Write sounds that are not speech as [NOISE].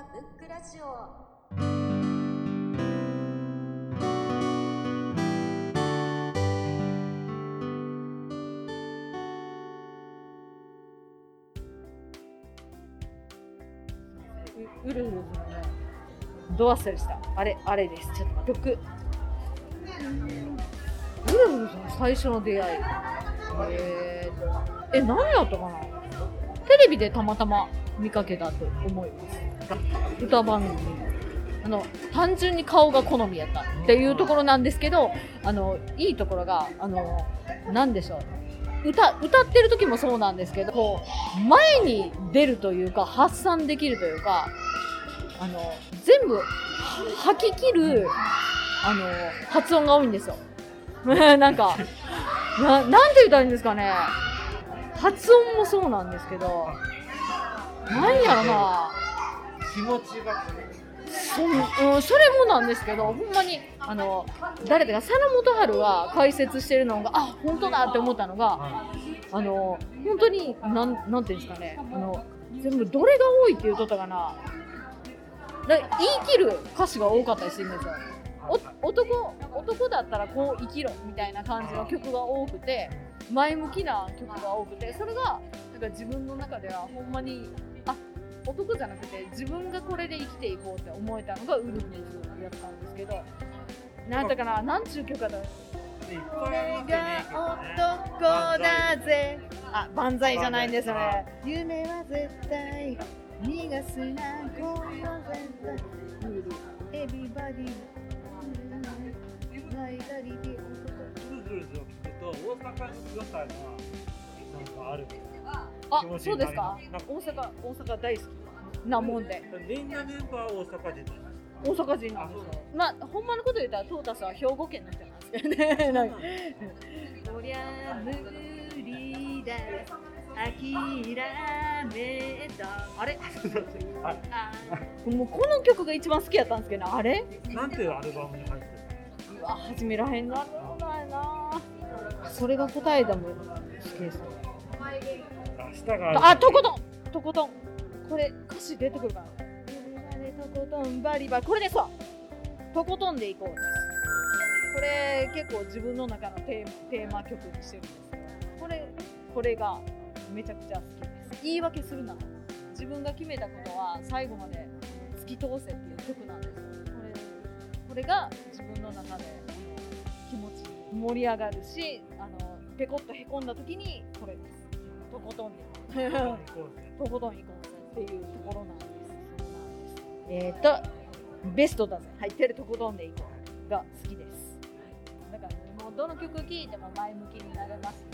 ブックラジオ。ウルフのねドアスタルした。あれあれです。ちょっと曲ウルフの最初の出会い。えー、え何やったかな？テレビでたまたま。見かけたと思います。歌番組あの単純に顔が好みやったっていうところなんですけどあのいいところがあの何でしょう。歌歌ってる時もそうなんですけどこう前に出るというか発散できるというかあの全部吐き切るあの発音が多いんですよ。[LAUGHS] なんかななんて言ったらいいんですかね。発音もそうなんですけどなんやろな。気持ちが。そ,、うん、それもなんですけどほんまにあの誰だか佐野元春が解説してるのがあ本当だって思ったのがあの本当になんなんていうんですかね。あの全部どれが多いって言うとったかな。だ言い切る歌詞が多かったりするんですよ。お男男だったらこう生きろみたいな感じの曲が多くて前向きな曲が多くてそれがか自分の中ではほんまにあ男じゃなくて自分がこれで生きていこうって思えたのがウルフルズやったんですけどなんだかななんちゅう曲かだいっこぱいありれますよねが男だぜ。あ万歳じゃないんですよね。夢は絶対逃がすな恋は絶対エビバディ泣いたりでウルフルズを聞くと大阪の良さがなんかある。あそうですか？大阪大阪大好きなもんで。みんなメンバーは大阪人大阪人なんですよ。まあほんまのこと言ったらトータスは兵庫県の人なんですけどね。[LAUGHS] なんか。そりゃ無理だ。諦めた。あれ？はい。あもうこの曲が一番好きやったんですけどあれ？なんていうアルバムに入ってるうわ始めらへんな。るほどやなそれが答えだもん好きです明日があとことんとことん。これ歌詞出てくるかなとことんバリバリこれですわ。とことんでいこうです。これ結構自分の中のテーマ曲にしてるんですけど。これこれがめちゃくちゃ好きです。言い訳するなら自分が決めたことは最後まで突き通せっていう曲なんです。よこれこれが自分の中で盛り上がるしあのペコッとへこんだ時にこれですとことん [LAUGHS] とことん行こうぜっていうところなんです。そうなんですえっ、と、ベストだぜ。入ってるとことんでいこうが好きです。だから、ね、もうどの曲聴いても前向きになれます。